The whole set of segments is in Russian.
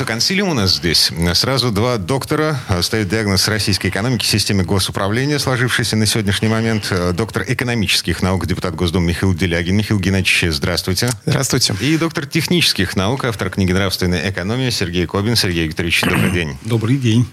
Что, консилиум у нас здесь. Сразу два доктора ставят диагноз российской экономики, системе госуправления, сложившейся на сегодняшний момент. Доктор экономических наук, депутат Госдумы Михаил Делягин. Михаил Геннадьевич, здравствуйте. Здравствуйте. И доктор технических наук, автор книги «Нравственная экономия» Сергей Кобин. Сергей Викторович, добрый день. Добрый день.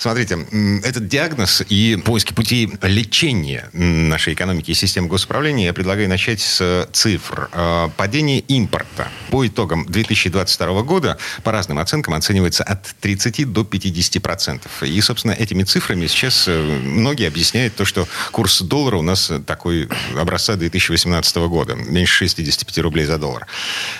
Смотрите, этот диагноз и поиски путей лечения нашей экономики и системы госуправления я предлагаю начать с цифр. А, падение импорта по итогам 2022 года по разным оценкам оценивается от 30 до 50 процентов. И, собственно, этими цифрами сейчас э, многие объясняют то, что курс доллара у нас такой образца 2018 года, меньше 65 рублей за доллар.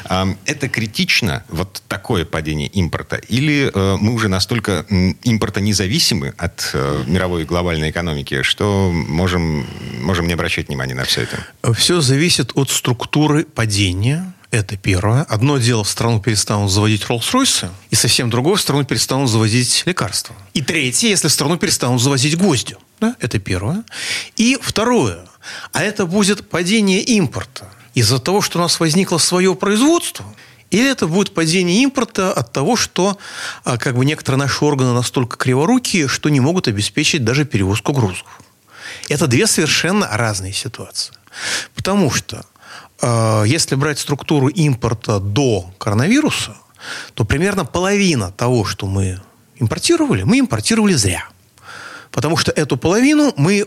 А, это критично, вот такое падение импорта? Или э, мы уже настолько импорта независимы, зависимы от э, мировой глобальной экономики, что можем, можем не обращать внимания на все это? Все зависит от структуры падения. Это первое. Одно дело, в страну перестанут заводить Роллс-Ройсы, и совсем другое, в страну перестанут завозить лекарства. И третье, если в страну перестанут завозить гвозди. Да? Это первое. И второе. А это будет падение импорта. Из-за того, что у нас возникло свое производство, или это будет падение импорта от того, что а, как бы некоторые наши органы настолько криворукие, что не могут обеспечить даже перевозку грузов. Это две совершенно разные ситуации. Потому что э, если брать структуру импорта до коронавируса, то примерно половина того, что мы импортировали, мы импортировали зря. Потому что эту половину мы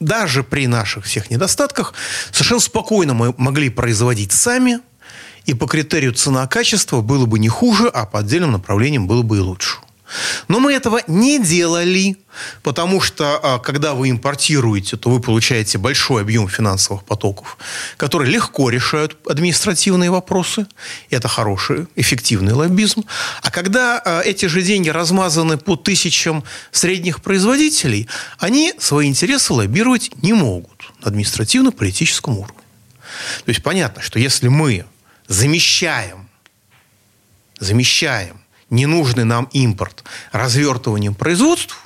даже при наших всех недостатках совершенно спокойно мы могли производить сами – и по критерию цена-качество было бы не хуже, а по отдельным направлениям было бы и лучше. Но мы этого не делали, потому что а, когда вы импортируете, то вы получаете большой объем финансовых потоков, которые легко решают административные вопросы. Это хороший, эффективный лоббизм. А когда а, эти же деньги размазаны по тысячам средних производителей, они свои интересы лоббировать не могут на административно-политическом уровне. То есть понятно, что если мы замещаем, замещаем ненужный нам импорт развертыванием производств,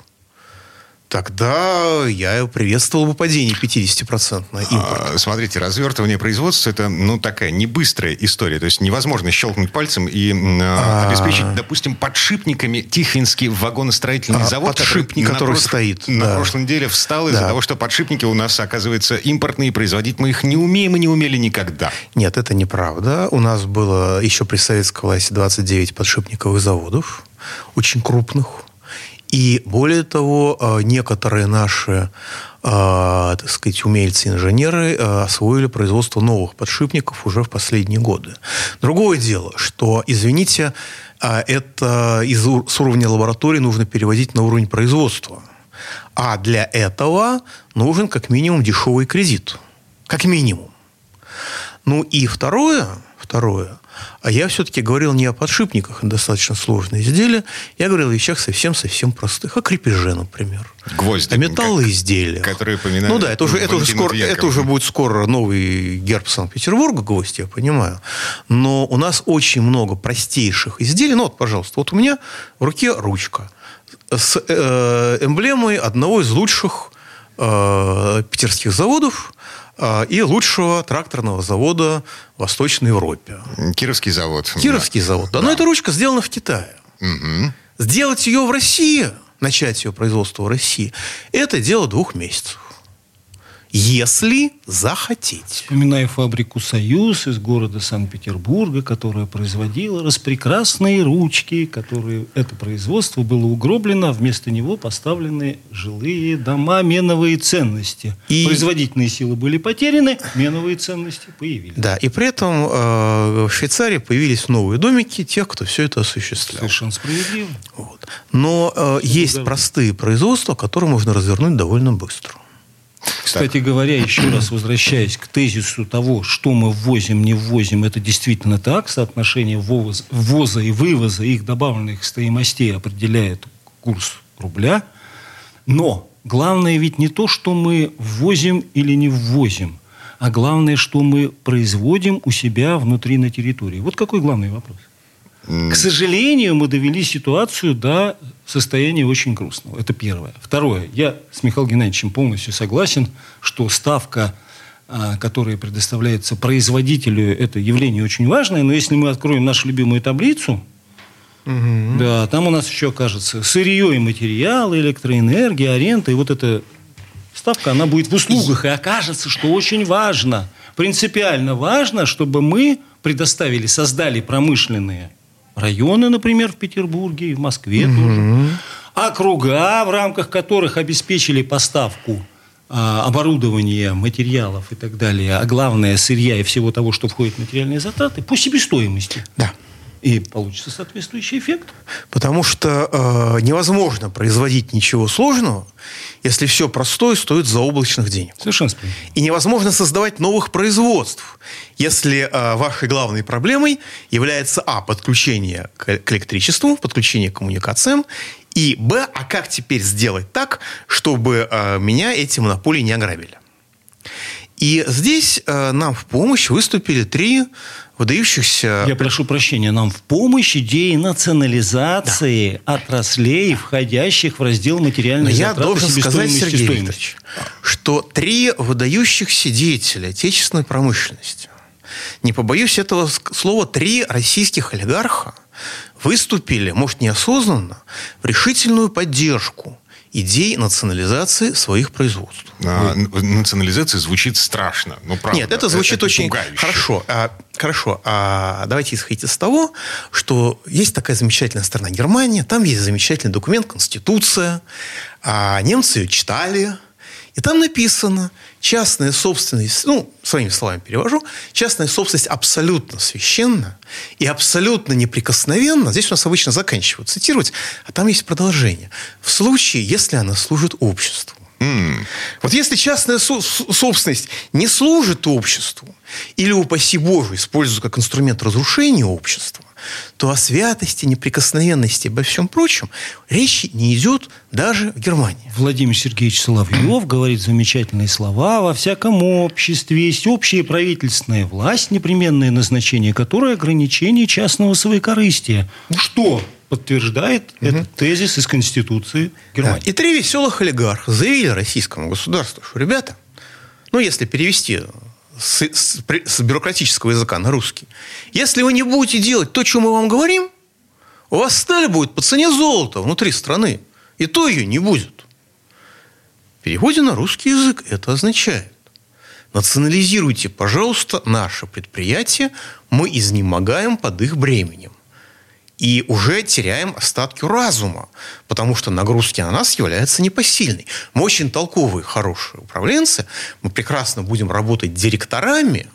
тогда я приветствовал бы падение 50% на импорт. А, смотрите, развертывание производства – это ну, такая не быстрая история. То есть невозможно щелкнуть пальцем и а... обеспечить, допустим, подшипниками Тихвинский вагоностроительный а, завод, подшипник, который, который стоит. На да. прошлой неделе встал из-за да. того, что подшипники у нас, оказывается, импортные, производить мы их не умеем и не умели никогда. Нет, это неправда. У нас было еще при советской власти 29 подшипниковых заводов, очень крупных и более того, э, некоторые наши э, так сказать, умельцы-инженеры э, освоили производство новых подшипников уже в последние годы. Другое дело, что, извините, это из, с уровня лаборатории нужно переводить на уровень производства. А для этого нужен как минимум дешевый кредит. Как минимум. Ну и второе, второе – а я все-таки говорил не о подшипниках, достаточно сложные изделия. Я говорил о вещах совсем-совсем простых. О крепеже, например. Гвозди. О металлоизделиях. Которые поминают Ну да, это уже, это, уже скоро, это уже будет скоро новый герб Санкт-Петербурга, гвоздь, я понимаю. Но у нас очень много простейших изделий. Ну вот, пожалуйста, вот у меня в руке ручка с э, эмблемой одного из лучших э, питерских заводов – и лучшего тракторного завода в Восточной Европе. Кировский завод. Кировский да. завод. Да, да. Но эта ручка сделана в Китае. Угу. Сделать ее в России, начать ее производство в России, это дело двух месяцев если захотеть. Вспоминаю фабрику «Союз» из города Санкт-Петербурга, которая производила распрекрасные ручки, которые это производство было угроблено, а вместо него поставлены жилые дома, меновые ценности. И... Производительные силы были потеряны, меновые ценности появились. Да, и при этом э, в Швейцарии появились новые домики тех, кто все это осуществлял. Совершенно справедливо. Вот. Но э, есть простые производства, которые можно развернуть довольно быстро. Кстати так. говоря, еще раз возвращаясь к тезису того, что мы ввозим, не ввозим, это действительно так. Соотношение ввоза, ввоза и вывоза их добавленных стоимостей определяет курс рубля. Но главное ведь не то, что мы ввозим или не ввозим, а главное, что мы производим у себя внутри на территории. Вот какой главный вопрос? К сожалению, мы довели ситуацию до состояния очень грустного. Это первое. Второе. Я с Михаилом Геннадьевичем полностью согласен, что ставка, а, которая предоставляется производителю, это явление очень важное. Но если мы откроем нашу любимую таблицу, угу. да, там у нас еще окажется сырье и материалы, электроэнергия, аренда. И вот эта ставка, она будет в услугах. И окажется, что очень важно, принципиально важно, чтобы мы предоставили, создали промышленные районы, например, в Петербурге и в Москве угу. тоже, округа, в рамках которых обеспечили поставку а, оборудования, материалов и так далее, а главное сырья и всего того, что входит в материальные затраты, по себестоимости. Да. И получится соответствующий эффект. Потому что э, невозможно производить ничего сложного, если все простое стоит заоблачных денег. Совершенно справедливо. И невозможно создавать новых производств, если э, вашей главной проблемой является а. подключение к, к электричеству, подключение к коммуникациям, и б. а как теперь сделать так, чтобы э, меня эти монополии не ограбили. И здесь э, нам в помощь выступили три выдающихся... Я прошу прощения, нам в помощь идеи национализации да. отраслей, входящих в раздел материальных я должен сказать, Сергей Викторович, что три выдающихся деятеля отечественной промышленности, не побоюсь этого слова, три российских олигарха выступили, может, неосознанно, в решительную поддержку идей национализации своих производств. А, национализация звучит страшно. Ну, правда. Нет, это звучит это очень пугающе. хорошо. А, хорошо. А, давайте исходить из того, что есть такая замечательная страна Германия, там есть замечательный документ Конституция. А, немцы ее читали. И там написано, частная собственность, ну, своими словами перевожу, частная собственность абсолютно священна и абсолютно неприкосновенна. Здесь у нас обычно заканчивают цитировать, а там есть продолжение. В случае, если она служит обществу. Mm. Вот если частная со- собственность не служит обществу, или, упаси Боже, используется как инструмент разрушения общества, то о святости, неприкосновенности и обо всем прочем речи не идет даже в Германии. Владимир Сергеевич Соловьев говорит замечательные слова. Во всяком обществе есть общая правительственная власть, непременное назначение которой ограничение частного своекорыстия. Что подтверждает угу. этот тезис из Конституции Германии. Да. И три веселых олигарха заявили российскому государству, что, ребята, ну, если перевести с, с, с бюрократического языка на русский. Если вы не будете делать то, что мы вам говорим, у вас сталь будет по цене золота внутри страны. И то ее не будет. В переводе на русский язык это означает национализируйте, пожалуйста, наше предприятие, мы изнемогаем под их бременем и уже теряем остатки разума, потому что нагрузки на нас являются непосильной. Мы очень толковые, хорошие управленцы, мы прекрасно будем работать директорами,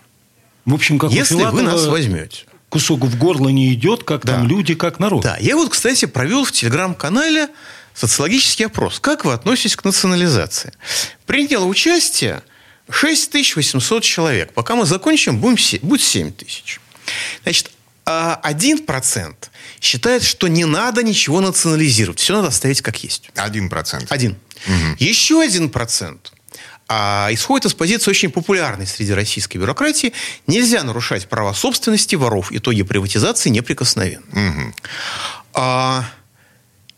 в общем, как если вы нас возьмете. Кусок в горло не идет, как да. там люди, как народ. Да, я вот, кстати, провел в телеграм-канале социологический опрос. Как вы относитесь к национализации? Приняло участие 6800 человек. Пока мы закончим, будем, будет 7 тысяч. Значит, 1% а считает, что не надо ничего национализировать. Все надо оставить как есть. Один процент. Один. Угу. Еще один процент а, исходит из позиции очень популярной среди российской бюрократии. Нельзя нарушать права собственности воров. Итоги приватизации неприкосновенны. Угу. А,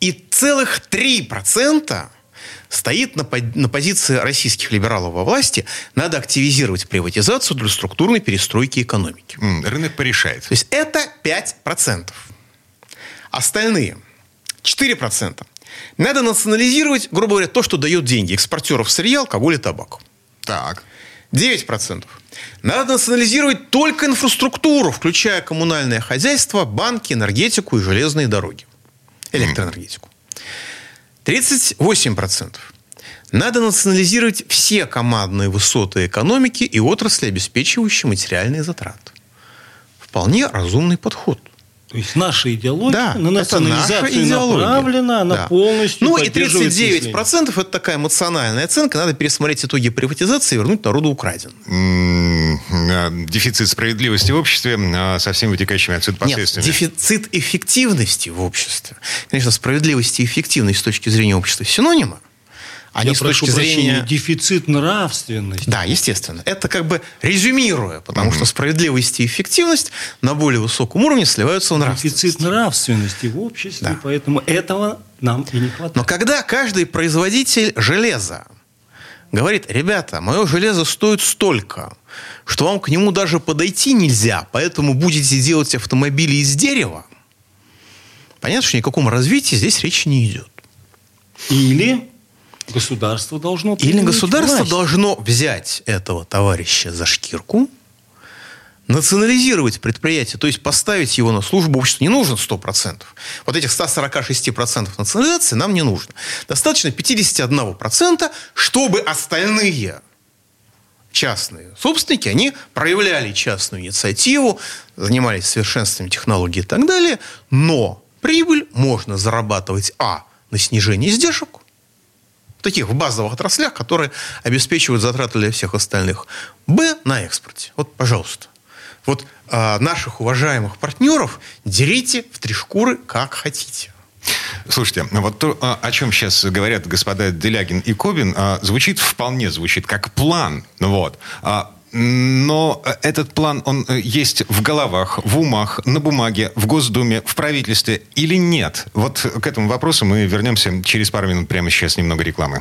и целых 3% стоит на, на позиции российских либералов во власти. Надо активизировать приватизацию для структурной перестройки экономики. Рынок порешает. То есть это 5%. Остальные 4%. Надо национализировать, грубо говоря, то, что дает деньги экспортеров сырья, алкоголя, табаку. Так. 9%. Надо национализировать только инфраструктуру, включая коммунальное хозяйство, банки, энергетику и железные дороги. Электроэнергетику. 38%. Надо национализировать все командные высоты экономики и отрасли, обеспечивающие материальные затраты. Вполне разумный подход – то есть наша идеология да, на национализацию идеология. направлена, она да. полностью Ну и 39% это такая эмоциональная оценка. Надо пересмотреть итоги приватизации и вернуть народу украден. Дефицит справедливости в обществе а, со всеми вытекающими отсюда последствиями. Нет, дефицит эффективности в обществе. Конечно, справедливость и эффективность с точки зрения общества синонимы. они Я с прошу точки прощения, зрения... дефицит нравственности. Да, естественно. Это как бы резюмируя, потому что справедливость и эффективность на более высоком уровне сливаются в нравственность. Дефицит нравственности в обществе, Да. поэтому этого нам и не хватает. Но когда каждый производитель железа говорит, ребята, мое железо стоит столько, что вам к нему даже подойти нельзя, поэтому будете делать автомобили из дерева, понятно, что ни о каком развитии здесь речи не идет. Или государство должно Или государство власть. должно взять этого товарища за шкирку, национализировать предприятие, то есть поставить его на службу обществу. Не нужно 100%. Вот этих 146% национализации нам не нужно. Достаточно 51%, чтобы остальные частные собственники, они проявляли частную инициативу, занимались совершенствованием технологий и так далее, но прибыль можно зарабатывать, а, на снижении издержек, таких в базовых отраслях, которые обеспечивают затраты для всех остальных. Б на экспорте. Вот, пожалуйста. Вот а, наших уважаемых партнеров дерите в три шкуры как хотите. Слушайте, вот то, а, о чем сейчас говорят господа Делягин и Кобин, а, звучит вполне звучит как план. Вот. А, Но этот план, он э, есть в головах, в умах, на бумаге, в Госдуме, в правительстве или нет? Вот к этому вопросу мы вернемся через пару минут. Прямо сейчас немного рекламы.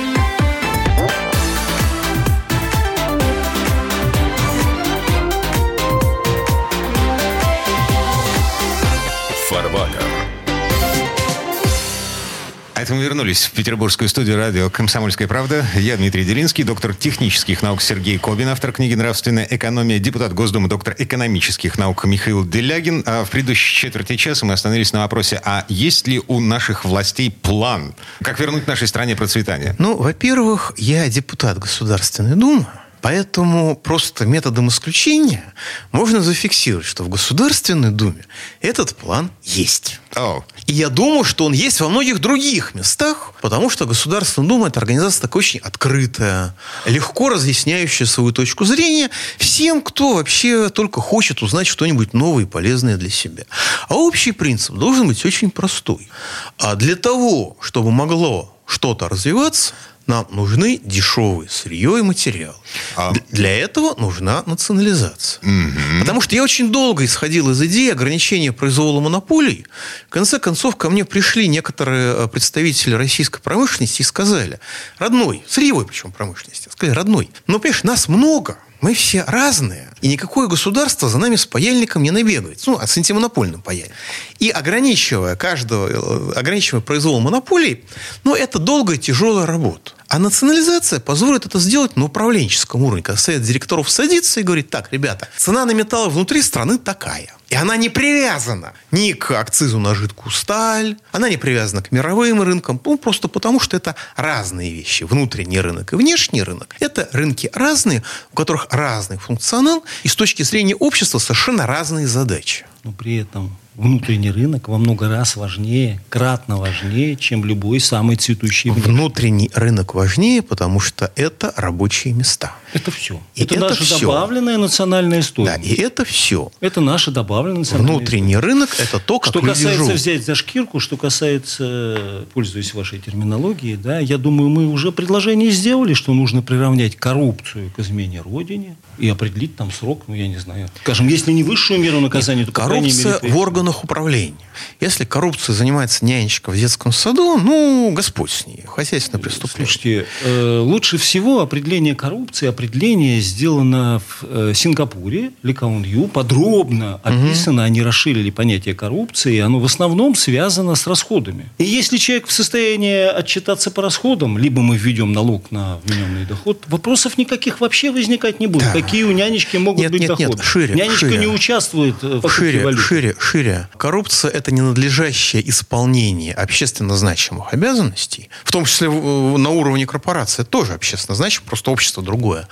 Это мы вернулись в петербургскую студию радио «Комсомольская правда». Я Дмитрий Делинский, доктор технических наук Сергей Кобин, автор книги «Нравственная экономия», депутат Госдумы, доктор экономических наук Михаил Делягин. А в предыдущей четверти часа мы остановились на вопросе, а есть ли у наших властей план, как вернуть нашей стране процветание? Ну, во-первых, я депутат Государственной Думы, поэтому просто методом исключения можно зафиксировать, что в Государственной Думе этот план есть. О, И я думаю, что он есть во многих других местах, потому что Государственная Дума – это организация такая очень открытая, легко разъясняющая свою точку зрения всем, кто вообще только хочет узнать что-нибудь новое и полезное для себя. А общий принцип должен быть очень простой. А для того, чтобы могло что-то развиваться, нам нужны дешевые сырье и материал. А- Для этого нужна национализация. Потому что я очень долго исходил из идеи ограничения произвола монополий. В конце концов, ко мне пришли некоторые э, представители российской промышленности и сказали, родной, сырьевой причем промышленности, сказали, родной, ну, понимаешь, нас много, мы все разные, и никакое государство за нами с паяльником не набегает. Ну, а с антимонопольным паяльником. И ограничивая каждого, э, ограничивая произвол монополий, ну, это долгая, тяжелая работа. А национализация позволит это сделать на управленческом уровне, когда совет директоров садится и говорит, так, ребята, цена на металлы внутри страны такая. И она не привязана ни к акцизу на жидкую сталь, она не привязана к мировым рынкам, ну, просто потому, что это разные вещи. Внутренний рынок и внешний рынок – это рынки разные, у которых разный функционал, и с точки зрения общества совершенно разные задачи. Но при этом внутренний рынок во много раз важнее, кратно важнее, чем любой самый цветущий внешний. Внутренний рынок важнее, потому что это рабочие места. Это все. И это, это наша всё. добавленная национальная Да, стоимость. и это все. Это наша добавленная национальная Внутренний рынок – это то, как Что касается живут. взять за шкирку, что касается, пользуясь вашей терминологией, да, я думаю, мы уже предложение сделали, что нужно приравнять коррупцию к измене Родине и определить там срок, ну, я не знаю. Скажем, если не высшую меру наказания, то, по крайней Коррупция мере, в органах управления. Если коррупцией занимается нянечка в детском саду, ну, Господь с ней. Хозяйственное преступление. Слушайте, э, лучше всего определение коррупции, определение сделано в э, Сингапуре, Ли Каун Ю, подробно описано, они расширили понятие коррупции, оно в основном связано с расходами. И если человек в состоянии отчитаться по расходам, либо мы введем налог на вмененный доход, вопросов никаких вообще возникать не будет. Да. Какие у нянечки могут Нет, быть нет, нет, доходы? шире, Нянечка шире. не участвует э, в шире, шире, шире говоря, коррупция – это ненадлежащее исполнение общественно значимых обязанностей, в том числе на уровне корпорации, тоже общественно значимо, просто общество другое,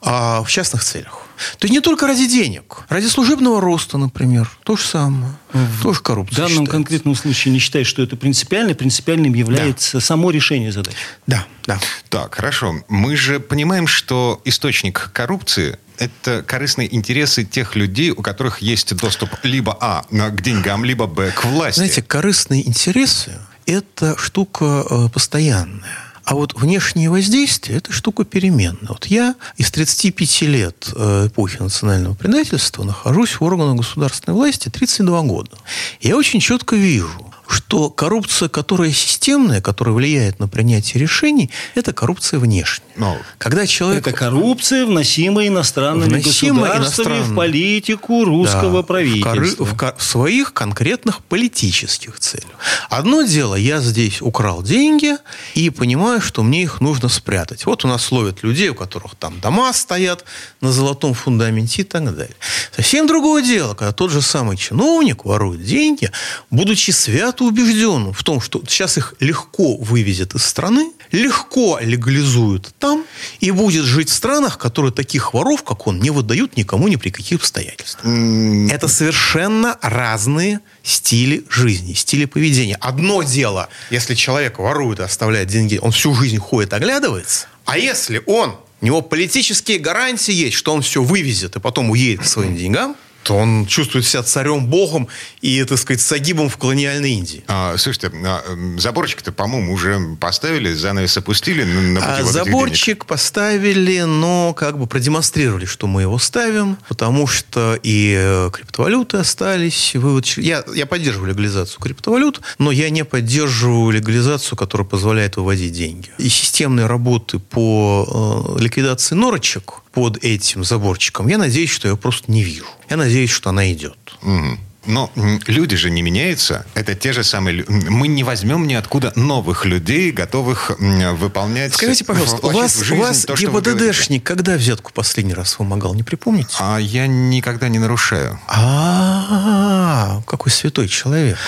а в частных целях. То есть не только ради денег, ради служебного роста, например, то же самое. В тоже коррупция. В данном считается. конкретном случае не считаю, что это принципиально. Принципиальным является да. само решение задач. Да, да. Так, хорошо. Мы же понимаем, что источник коррупции это корыстные интересы тех людей, у которых есть доступ либо А к деньгам, либо Б к власти. Знаете, корыстные интересы – это штука э, постоянная. А вот внешнее воздействие – это штука переменная. Вот я из 35 лет э, эпохи национального предательства нахожусь в органах государственной власти 32 года. Я очень четко вижу, что коррупция, которая системная, которая влияет на принятие решений, это коррупция внешняя. Но Когда человек... Это коррупция, вносимая иностранными вносимая государствами иностран... в политику русского да, правительства. В, кор... в своих конкретных политических целях. Одно дело, я здесь украл деньги и понимаю, что мне их нужно спрятать. Вот у нас ловят людей, у которых там дома стоят на золотом фундаменте и так далее. Совсем другое дело, когда тот же самый чиновник ворует деньги, будучи свят свято убежден в том, что сейчас их легко вывезет из страны, легко легализуют там и будет жить в странах, которые таких воров, как он, не выдают никому ни при каких обстоятельствах. Mm. Это совершенно разные стили жизни, стили поведения. Одно дело, если человек ворует и оставляет деньги, он всю жизнь ходит, оглядывается. А если он, у него политические гарантии есть, что он все вывезет и потом уедет к своим деньгам, то он чувствует себя царем-богом и, так сказать, сагибом в колониальной Индии. А, слушайте, а, заборчик-то, по-моему, уже поставили, занавес опустили на а, Заборчик поставили, но как бы продемонстрировали, что мы его ставим, потому что и э, криптовалюты остались. Вывод... Я, я поддерживаю легализацию криптовалют, но я не поддерживаю легализацию, которая позволяет выводить деньги. И системные работы по э, ликвидации норочек под этим заборчиком, я надеюсь, что я просто не вижу. Я надеюсь, что она идет. Угу. Но люди же не меняются. Это те же самые... Мы не возьмем ниоткуда новых людей, готовых выполнять... Скажите, пожалуйста, у вас, у вас то, ГИБДДшник когда взятку последний раз вымогал, не припомните? А я никогда не нарушаю. А, какой святой человек.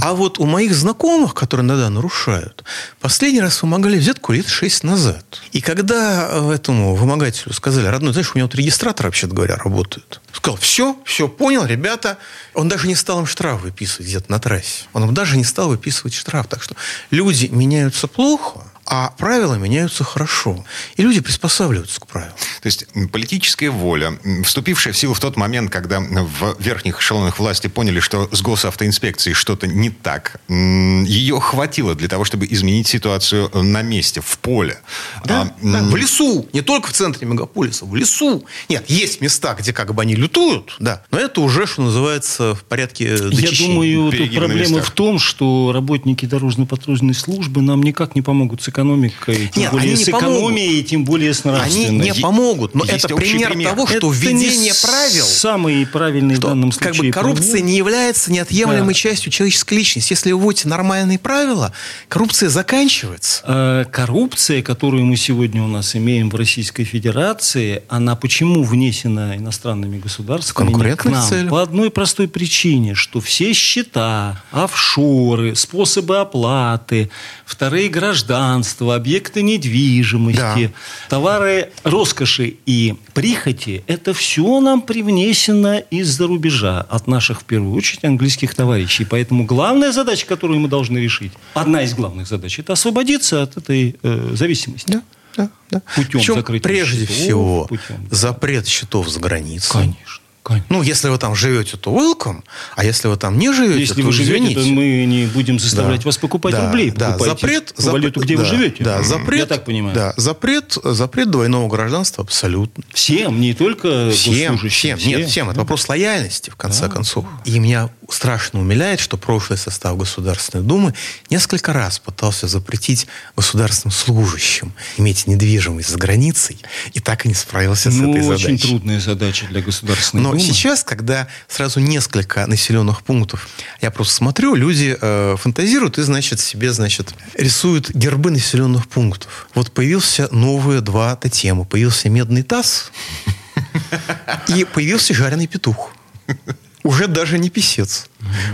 А вот у моих знакомых, которые иногда нарушают, последний раз вымогали взятку лет шесть назад. И когда э, этому вымогателю сказали, родной, знаешь, у меня вот регистратор, вообще-то говоря, работает. Сказал, все, все, понял, ребята. Он даже не стал им штраф выписывать где-то на трассе. Он даже не стал выписывать штраф. Так что люди меняются плохо, а правила меняются хорошо. И люди приспосабливаются к правилам. То есть политическая воля, вступившая в силу в тот момент, когда в верхних эшелонах власти поняли, что с госавтоинспекцией что-то не так, ее хватило для того, чтобы изменить ситуацию на месте, в поле. Да, а, да. В лесу. Не только в центре мегаполиса, в лесу. Нет, есть места, где как бы они лютуют, да. Но это уже, что называется, в порядке дочищения. Я думаю, тут проблема в том, что работники дорожно-патрульной службы нам никак не помогут с экономикой, тем Нет, более с экономией, тем более с нравственной. Они не помогут, но Есть это пример, пример того, что это введение правил... Самый правильный что, в данном случае. Как бы коррупция пример. не является неотъемлемой да. частью человеческой личности. Если вы вводите нормальные правила, коррупция заканчивается. Э, коррупция, которую мы сегодня у нас имеем в Российской Федерации, она почему внесена иностранными государствами к нам? Целью. По одной простой причине, что все счета, офшоры, способы оплаты, вторые гражданства, пространство, объекты недвижимости, да. товары роскоши и прихоти, это все нам привнесено из-за рубежа от наших, в первую очередь, английских товарищей. Поэтому главная задача, которую мы должны решить, одна из главных задач, это освободиться от этой э, зависимости. Да, да, да. Путем Причем, закрытия прежде счетов, всего, путем, запрет счетов с границей. Конечно. Конечно. Ну, если вы там живете, то welcome, а если вы там не живете, если то вы живете, извините. то мы не будем заставлять да. вас покупать да, рублей. Да, запрет, запрет, валюту, где да, вы живете. Да, запрет, Я так понимаю. Да, запрет, запрет двойного гражданства абсолютно. Всем, не только всем, всем. Всем, нет, всем. Это вопрос лояльности, в конце да. концов. И меня страшно умиляет, что прошлый состав Государственной Думы несколько раз пытался запретить государственным служащим иметь недвижимость за границей, и так и не справился ну, с этой задачей. очень трудная задача для Государственной Но Думы. сейчас, когда сразу несколько населенных пунктов, я просто смотрю, люди э, фантазируют и, значит, себе, значит, рисуют гербы населенных пунктов. Вот появился новые два тема. Появился медный таз и появился жареный петух уже даже не писец.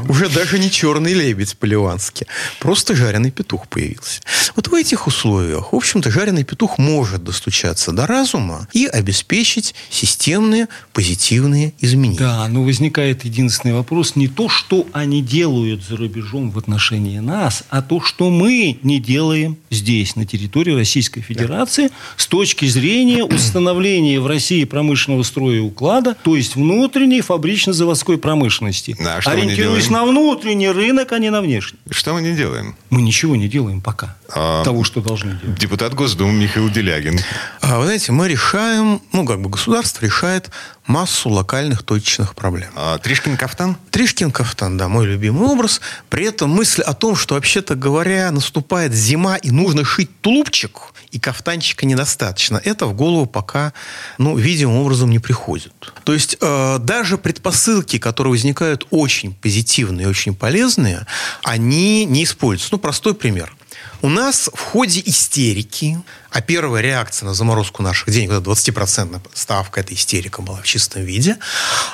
Уже даже не черный лебедь по-ливански. Просто жареный петух появился. Вот в этих условиях, в общем-то, жареный петух может достучаться до разума и обеспечить системные позитивные изменения. Да, но возникает единственный вопрос. Не то, что они делают за рубежом в отношении нас, а то, что мы не делаем здесь, на территории Российской Федерации, да. с точки зрения установления в России промышленного строя и уклада, то есть внутренней фабрично-заводской промышленности. Да, что Ориентируясь на внутренний рынок, а не на внешний. Что мы не делаем? Мы ничего не делаем пока. А, того, что должны делать. Депутат Госдумы Михаил Делягин. А, вы знаете, мы решаем, ну, как бы государство решает массу локальных точечных проблем. А, Тришкин кафтан? Тришкин кафтан, да, мой любимый образ. При этом мысль о том, что, вообще-то говоря, наступает зима и нужно шить тулупчик, и кафтанчика недостаточно, это в голову пока, ну, видимым образом не приходит. То есть э, даже предпосылки, которые возникают очень позитивные, очень полезные, они не используются. Ну, простой пример. У нас в ходе истерики, а первая реакция на заморозку наших денег, это 20% ставка, эта истерика была в чистом виде,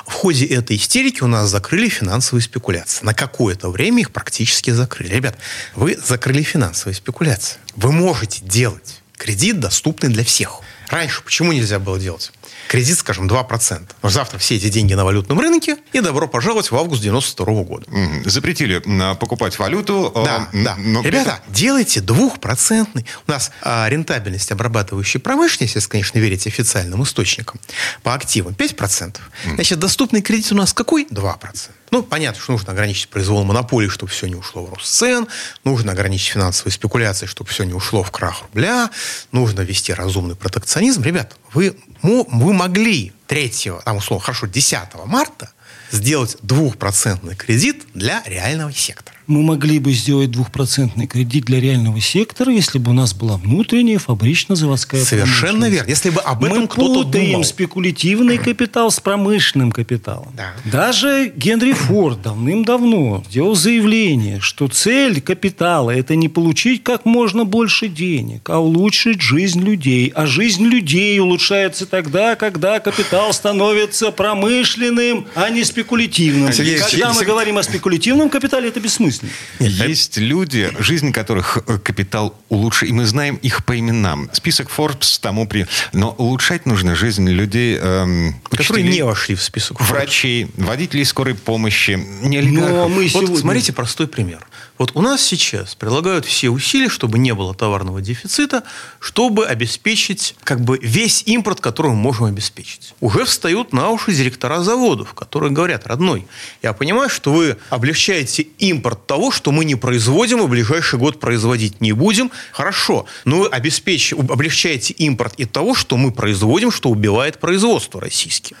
в ходе этой истерики у нас закрыли финансовые спекуляции. На какое-то время их практически закрыли. Ребят, вы закрыли финансовые спекуляции. Вы можете делать кредит, доступный для всех. Раньше почему нельзя было делать? Кредит, скажем, 2%. Но завтра все эти деньги на валютном рынке, и добро пожаловать в август 92 года. Запретили покупать валюту. Э, да, да. Но... Ребята, делайте двухпроцентный. У нас а, рентабельность обрабатывающей промышленности, если, конечно, верить официальным источникам, по активам 5%. Значит, доступный кредит у нас какой? 2%. Ну, понятно, что нужно ограничить произвол монополии, чтобы все не ушло в рост цен, нужно ограничить финансовые спекуляции, чтобы все не ушло в крах рубля, нужно вести разумный протекционизм. Ребят, вы, вы могли 3, там, условно, хорошо, 10 марта сделать двухпроцентный кредит для реального сектора мы могли бы сделать двухпроцентный кредит для реального сектора, если бы у нас была внутренняя фабрично-заводская Совершенно верно. Если бы об этом кто-то думал. спекулятивный капитал с промышленным капиталом. Да. Даже Генри Форд давным-давно сделал заявление, что цель капитала – это не получить как можно больше денег, а улучшить жизнь людей. А жизнь людей улучшается тогда, когда капитал становится промышленным, а не спекулятивным. Сергей, когда Сергей, мы Сергей... говорим о спекулятивном капитале, это бессмысленно смысле? Есть люди, жизнь которых э, капитал улучшит, и мы знаем их по именам. Список Forbes тому при... Но улучшать нужно жизнь людей... Эм, которые не вошли в список Forbes. Врачей, водителей скорой помощи, не олигархов. Но мы сегодня... Вот смотрите простой пример. Вот у нас сейчас прилагают все усилия, чтобы не было товарного дефицита, чтобы обеспечить как бы весь импорт, который мы можем обеспечить. Уже встают на уши директора заводов, которые говорят, родной, я понимаю, что вы облегчаете импорт того, что мы не производим и в ближайший год производить не будем. Хорошо, но вы обеспеч... облегчаете импорт и того, что мы производим, что убивает производство российское.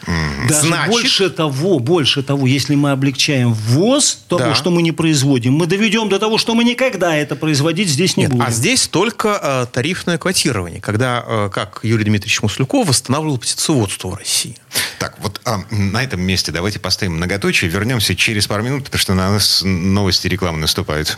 Даже Значит... больше того, больше того, если мы облегчаем ввоз того, да. что мы не производим, мы доведем доведем до того, что мы никогда это производить здесь не Нет, будем. А здесь только э, тарифное квотирование, когда, э, как Юрий Дмитриевич Маслюков восстанавливал птицеводство в России. Так, вот а, на этом месте давайте поставим многоточие, вернемся через пару минут, потому что на нас новости рекламы наступают.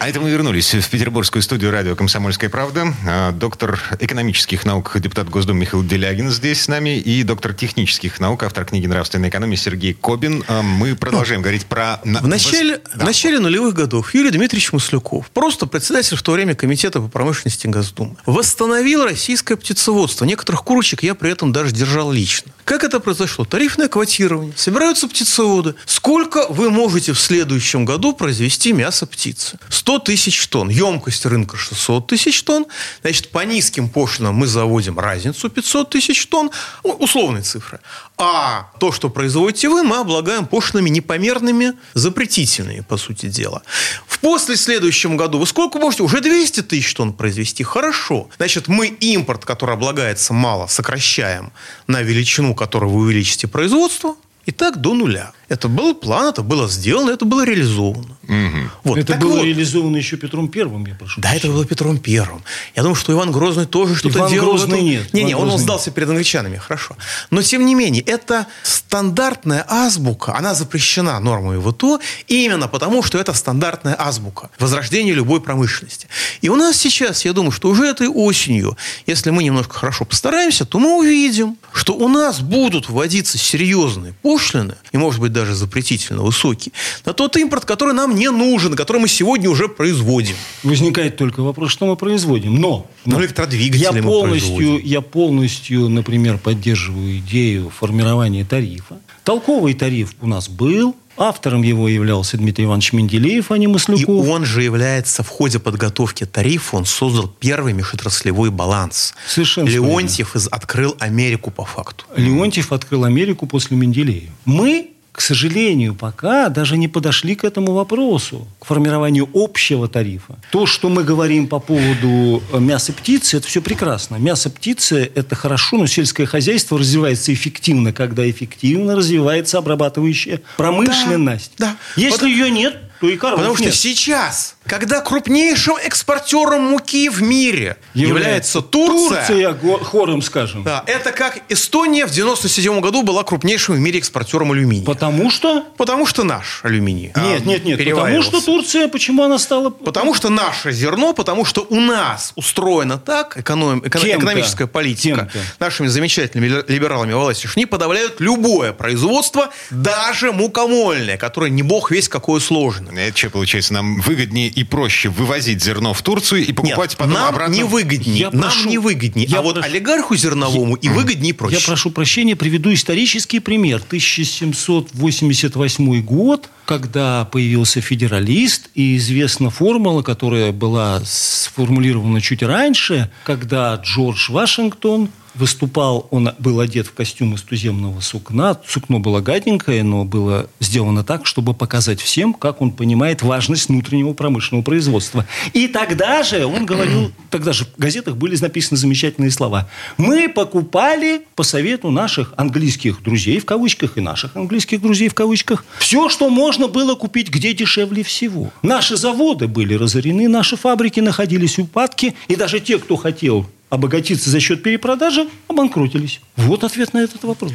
А это мы вернулись в петербургскую студию радио «Комсомольская правда». А, доктор экономических наук, депутат Госдумы Михаил Делягин здесь с нами и доктор технических наук, автор книги «Нравственная экономия» Сергей Кобин. А, мы продолжаем ну, говорить про... В начале, да. в начале нулевых годов Юрий Дмитриевич Маслюков, просто председатель в то время Комитета по промышленности Госдумы, восстановил российское птицеводство. Некоторых курочек я при этом даже держал лично. Как это произошло? Тарифное квотирование. Собираются птицеводы. Сколько вы можете в следующем году произвести мясо птицы? 100 тысяч тонн. Емкость рынка 600 тысяч тонн. Значит, по низким пошлинам мы заводим разницу 500 тысяч тонн. Условные цифры. А то, что производите вы, мы облагаем пошлинами непомерными, запретительными, по сути дела. В после следующем году вы сколько можете? Уже 200 тысяч тонн произвести. Хорошо. Значит, мы импорт, который облагается мало, сокращаем на величину, которую вы увеличите производство, и так до нуля. Это был план, это было сделано, это было реализовано. Угу. Вот. Это так было вот. реализовано еще Петром Первым, я прошу. Да, это было Петром Первым. Я думаю, что Иван Грозный тоже что-то делал. Грозный нет. Не, не, он, он сдался перед англичанами, хорошо. Но, тем не менее, это стандартная азбука, она запрещена нормами ВТО именно потому, что это стандартная азбука возрождения любой промышленности. И у нас сейчас, я думаю, что уже этой осенью, если мы немножко хорошо постараемся, то мы увидим, что у нас будут вводиться серьезные пошлины, и, может быть, даже запретительно высокие, на тот импорт, который нам не нужен, который мы сегодня уже производим. Возникает только вопрос, что мы производим. Но, но ну, электродвигатели я мы полностью, производим. Я полностью, например, поддерживаю идею формирования тарифа. Толковый тариф у нас был, Автором его являлся Дмитрий Иванович Менделеев, а не Маслюков. И он же является в ходе подготовки тарифа, он создал первый межотраслевой баланс. Совершенно Леонтьев из, открыл Америку по факту. Леонтьев открыл Америку после Менделеева. Мы к сожалению, пока даже не подошли к этому вопросу, к формированию общего тарифа. То, что мы говорим по поводу э, мяса птицы, это все прекрасно. Мясо птицы – это хорошо, но сельское хозяйство развивается эффективно, когда эффективно развивается обрабатывающая промышленность. Да, да. Если вот, ее нет, то и коровок Потому нет. что сейчас, когда крупнейшим экспортером муки в мире является, является Турция... Турция, хором скажем. Да, это как Эстония в 97 году была крупнейшим в мире экспортером алюминия. Потому что? Потому что наш алюминий. Нет, а, нет, нет. Потому что Турция, почему она стала... Потому что наше зерно, потому что у нас устроено так, эконом, эко, экономическая политика, нашими замечательными либералами власти, что они подавляют любое производство, даже мукомольное, которое не бог весь какое сложное. Это что, получается, нам выгоднее и проще вывозить зерно в Турцию и покупать Нет, потом нам обратно? не выгоднее. Я нам прошу, не выгоднее. Я а вот олигарху зерновому я, и выгоднее проще. Я прошу прощения, приведу исторический пример. 1788 год, когда появился федералист, и известна формула, которая была сформулирована чуть раньше, когда Джордж Вашингтон выступал, он был одет в костюм из туземного сукна. Сукно было гаденькое, но было сделано так, чтобы показать всем, как он понимает важность внутреннего промышленного производства. И тогда же он говорил, тогда же в газетах были написаны замечательные слова. Мы покупали по совету наших английских друзей, в кавычках, и наших английских друзей, в кавычках, все, что можно было купить где дешевле всего. Наши заводы были разорены, наши фабрики находились в упадке, и даже те, кто хотел обогатиться за счет перепродажи, обанкротились. Вот ответ на этот вопрос.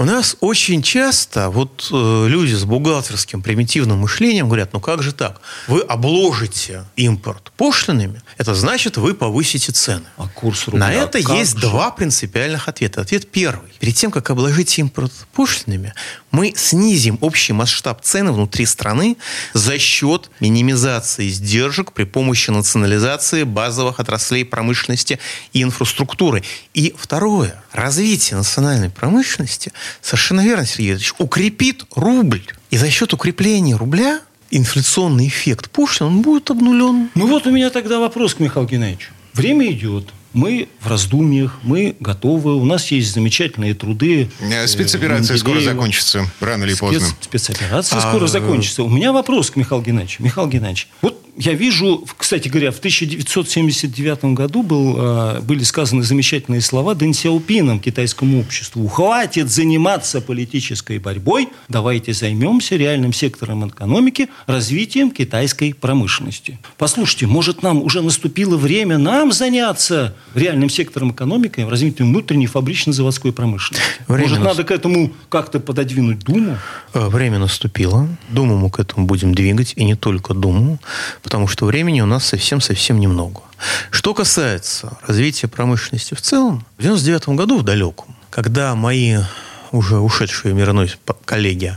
У нас очень часто вот э, люди с бухгалтерским примитивным мышлением говорят, ну как же так? Вы обложите импорт пошлинами, это значит, вы повысите цены. А курс рубля На это есть же? два принципиальных ответа. Ответ первый. Перед тем, как обложить импорт пошлинами, мы снизим общий масштаб цены внутри страны за счет минимизации издержек при помощи национализации базовых отраслей промышленности и инфраструктуры. И второе. Развитие национальной промышленности, совершенно верно, Сергей Ильич, укрепит рубль. И за счет укрепления рубля инфляционный эффект пошлин, он будет обнулен. Ну вот у меня тогда вопрос к Михаилу Геннадьевичу. Время идет. Мы в раздумьях, мы готовы, у нас есть замечательные труды. Э, спецоперация скоро закончится, рано или поздно. Спецоперация а... скоро закончится. У меня вопрос к Михаилу Геннадьевичу. Михаил Геннадьевич, вот я вижу, кстати говоря, в 1979 году был, а, были сказаны замечательные слова Дэн Сяопином китайскому обществу. Хватит заниматься политической борьбой, давайте займемся реальным сектором экономики, развитием китайской промышленности. Послушайте, может нам уже наступило время нам заняться реальным сектором экономики, развитием внутренней фабрично-заводской промышленности? Время может, нас... надо к этому как-то пододвинуть Думу? Э, время наступило. Думу мы к этому будем двигать, и не только Думу потому что времени у нас совсем-совсем немного. Что касается развития промышленности в целом, в 99 году, в далеком, когда мои уже ушедшие мирной коллеги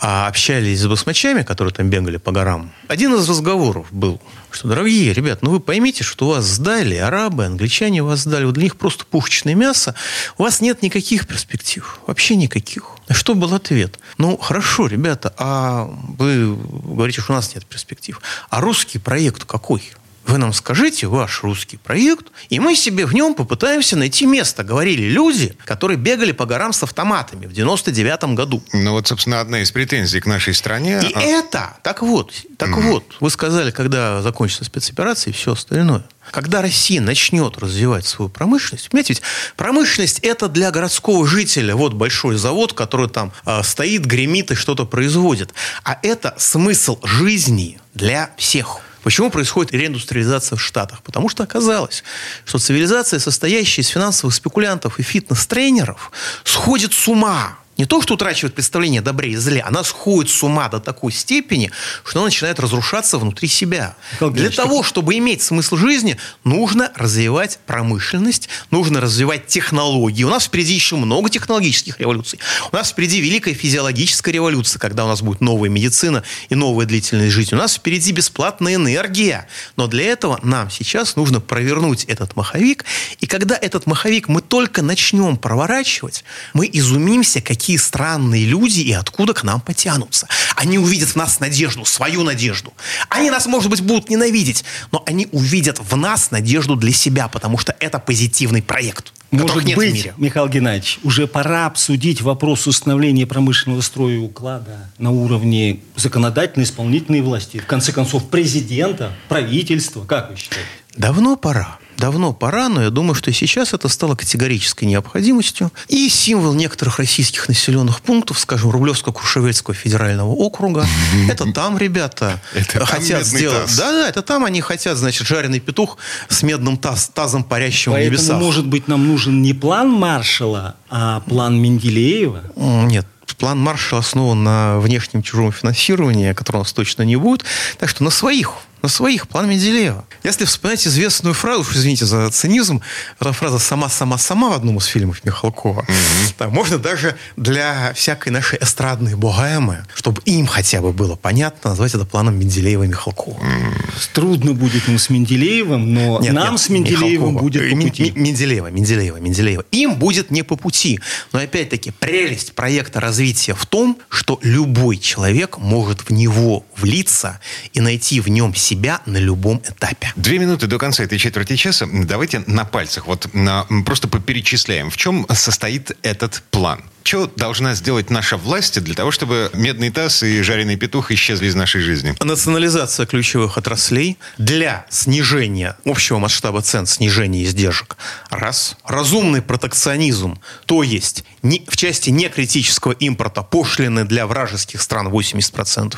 а общались с басмачами, которые там бегали по горам, один из разговоров был, что, дорогие ребят, ну вы поймите, что вас сдали арабы, англичане вас сдали, вот для них просто пушечное мясо, у вас нет никаких перспектив, вообще никаких. Что был ответ? Ну, хорошо, ребята, а вы говорите, что у нас нет перспектив. А русский проект какой? Вы нам скажите ваш русский проект, и мы себе в нем попытаемся найти место, говорили люди, которые бегали по горам с автоматами в 99 году. Ну вот, собственно, одна из претензий к нашей стране. И а... это, так вот, так mm. вот, вы сказали, когда закончится спецоперация и все остальное. Когда Россия начнет развивать свою промышленность, понимаете, ведь промышленность это для городского жителя. Вот большой завод, который там э, стоит, гремит и что-то производит. А это смысл жизни для всех. Почему происходит реиндустриализация в Штатах? Потому что оказалось, что цивилизация, состоящая из финансовых спекулянтов и фитнес-тренеров, сходит с ума не то, что утрачивает представление о добре и зле, она сходит с ума до такой степени, что она начинает разрушаться внутри себя. Как Для того, чтобы иметь смысл жизни, нужно развивать промышленность, нужно развивать технологии. У нас впереди еще много технологических революций. У нас впереди великая физиологическая революция, когда у нас будет новая медицина и новая длительность жизни. У нас впереди бесплатная энергия. Но для этого нам сейчас нужно провернуть этот маховик. И когда этот маховик мы только начнем проворачивать, мы изумимся, какие какие странные люди и откуда к нам потянутся. Они увидят в нас надежду, свою надежду. Они нас, может быть, будут ненавидеть, но они увидят в нас надежду для себя, потому что это позитивный проект. Может нет быть, в мире. Михаил Геннадьевич, уже пора обсудить вопрос установления промышленного строя и уклада на уровне законодательной, исполнительной власти. В конце концов, президента, правительства. Как вы считаете? Давно пора давно пора, но я думаю, что сейчас это стало категорической необходимостью. И символ некоторых российских населенных пунктов, скажем, Рублевско-Куршевельского федерального округа, это там ребята хотят сделать... Да, да, это там они хотят, значит, жареный петух с медным тазом парящим в небесах. Поэтому, может быть, нам нужен не план Маршала, а план Менделеева? Нет, план Маршала основан на внешнем чужом финансировании, которого у нас точно не будет. Так что на своих на своих, план Менделеева. Если вспоминать известную фразу, извините за цинизм, эта фраза «сама-сама-сама» в одном из фильмов Михалкова, mm-hmm. да, можно даже для всякой нашей эстрадной богемы, чтобы им хотя бы было понятно, назвать это планом Менделеева и Михалкова. Mm-hmm. Трудно будет им с Менделеевым, но нет, нам нет, с Менделеевым Михалкова. будет по пути. Менделеева, Менделеева, Менделеева. Им будет не по пути. Но опять-таки прелесть проекта развития в том, что любой человек может в него влиться и найти в нем себя на любом этапе. Две минуты до конца этой четверти часа. Давайте на пальцах вот на, просто поперечисляем, в чем состоит этот план. Что должна сделать наша власть для того, чтобы медный таз и жареный петух исчезли из нашей жизни? Национализация ключевых отраслей для снижения общего масштаба цен, снижения издержек. Раз. Разумный протекционизм, то есть не, в части некритического импорта пошлины для вражеских стран 80%,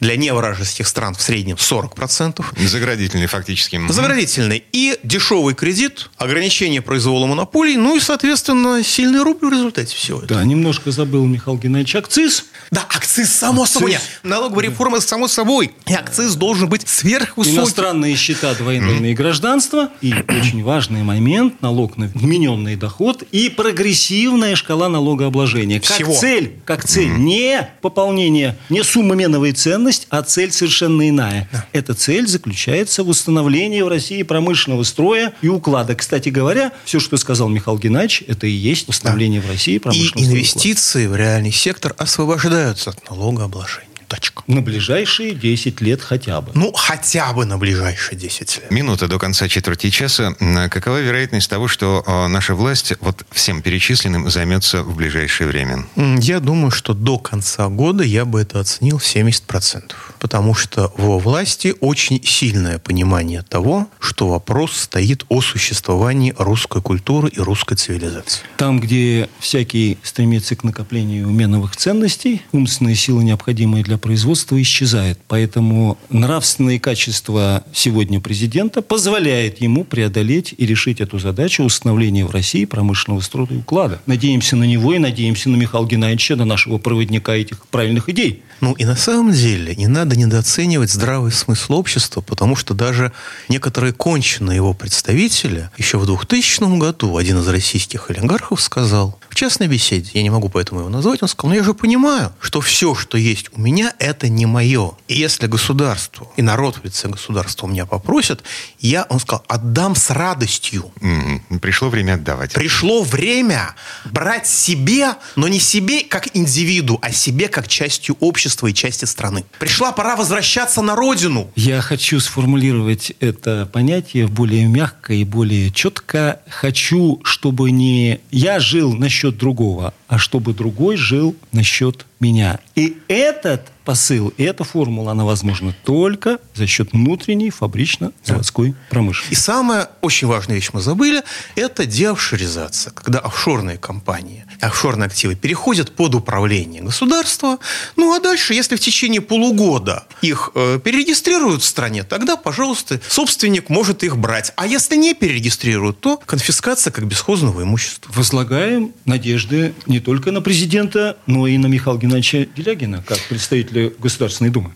для невражеских стран в среднем 40%. Заградительный фактически. Заградительный. И дешевый кредит, ограничение произвола монополий, ну и, соответственно, сильный рубль в результате всего этого. Да, немножко забыл Михаил Геннадьевич акциз. Да, акциз само акциз. собой. Налоговая реформа само собой. И акциз должен быть сверхвысокий. Иностранные счета, двойное mm. гражданство. И очень важный момент, налог на вмененный доход и прогрессивная шкала налогообложения. Как Всего. цель, как цель. Не пополнение, не сумма меновой ценность, а цель совершенно иная. Да. Эта цель заключается в установлении в России промышленного строя и уклада. Кстати говоря, все, что сказал Михаил Геннадьевич, это и есть установление да. в России промышленного и инвестиции в реальный сектор освобождаются от налогообложения. На ближайшие 10 лет хотя бы. Ну, хотя бы на ближайшие 10 лет. Минута до конца четверти часа. Какова вероятность того, что э, наша власть вот всем перечисленным займется в ближайшее время? Я думаю, что до конца года я бы это оценил в 70%. Потому что во власти очень сильное понимание того, что вопрос стоит о существовании русской культуры и русской цивилизации. Там, где всякий стремится к накоплению меновых ценностей, умственные силы, необходимые для производства исчезает. Поэтому нравственные качества сегодня президента позволяет ему преодолеть и решить эту задачу установления в России промышленного строя и уклада. Надеемся на него и надеемся на Михаила Геннадьевича, на нашего проводника этих правильных идей. Ну и на самом деле не надо недооценивать здравый смысл общества, потому что даже некоторые конченые его представители еще в 2000 году один из российских олигархов сказал, в частной беседе, я не могу поэтому его назвать, он сказал, ну я же понимаю, что все, что есть у меня, это не мое. И если государство и народ в лице государства меня попросят, я, он сказал, отдам с радостью. Пришло время отдавать. Пришло время брать себе, но не себе как индивиду, а себе как частью общества и части страны. Пришла пора возвращаться на родину. Я хочу сформулировать это понятие более мягко и более четко. Хочу, чтобы не я жил насчет другого, а чтобы другой жил насчет меня. И этот посыл, и эта формула, она возможна только за счет внутренней фабрично-заводской промышленности. И самая очень важная вещь мы забыли, это деофшоризация. Когда офшорные компании, офшорные активы переходят под управление государства, ну а дальше, если в течение полугода их э, перерегистрируют в стране, тогда, пожалуйста, собственник может их брать. А если не перерегистрируют, то конфискация как бесхозного имущества. Возлагаем надежды не только на президента, но и на Михаила Геннадьевича Делягина, как представителя Государственной Думы.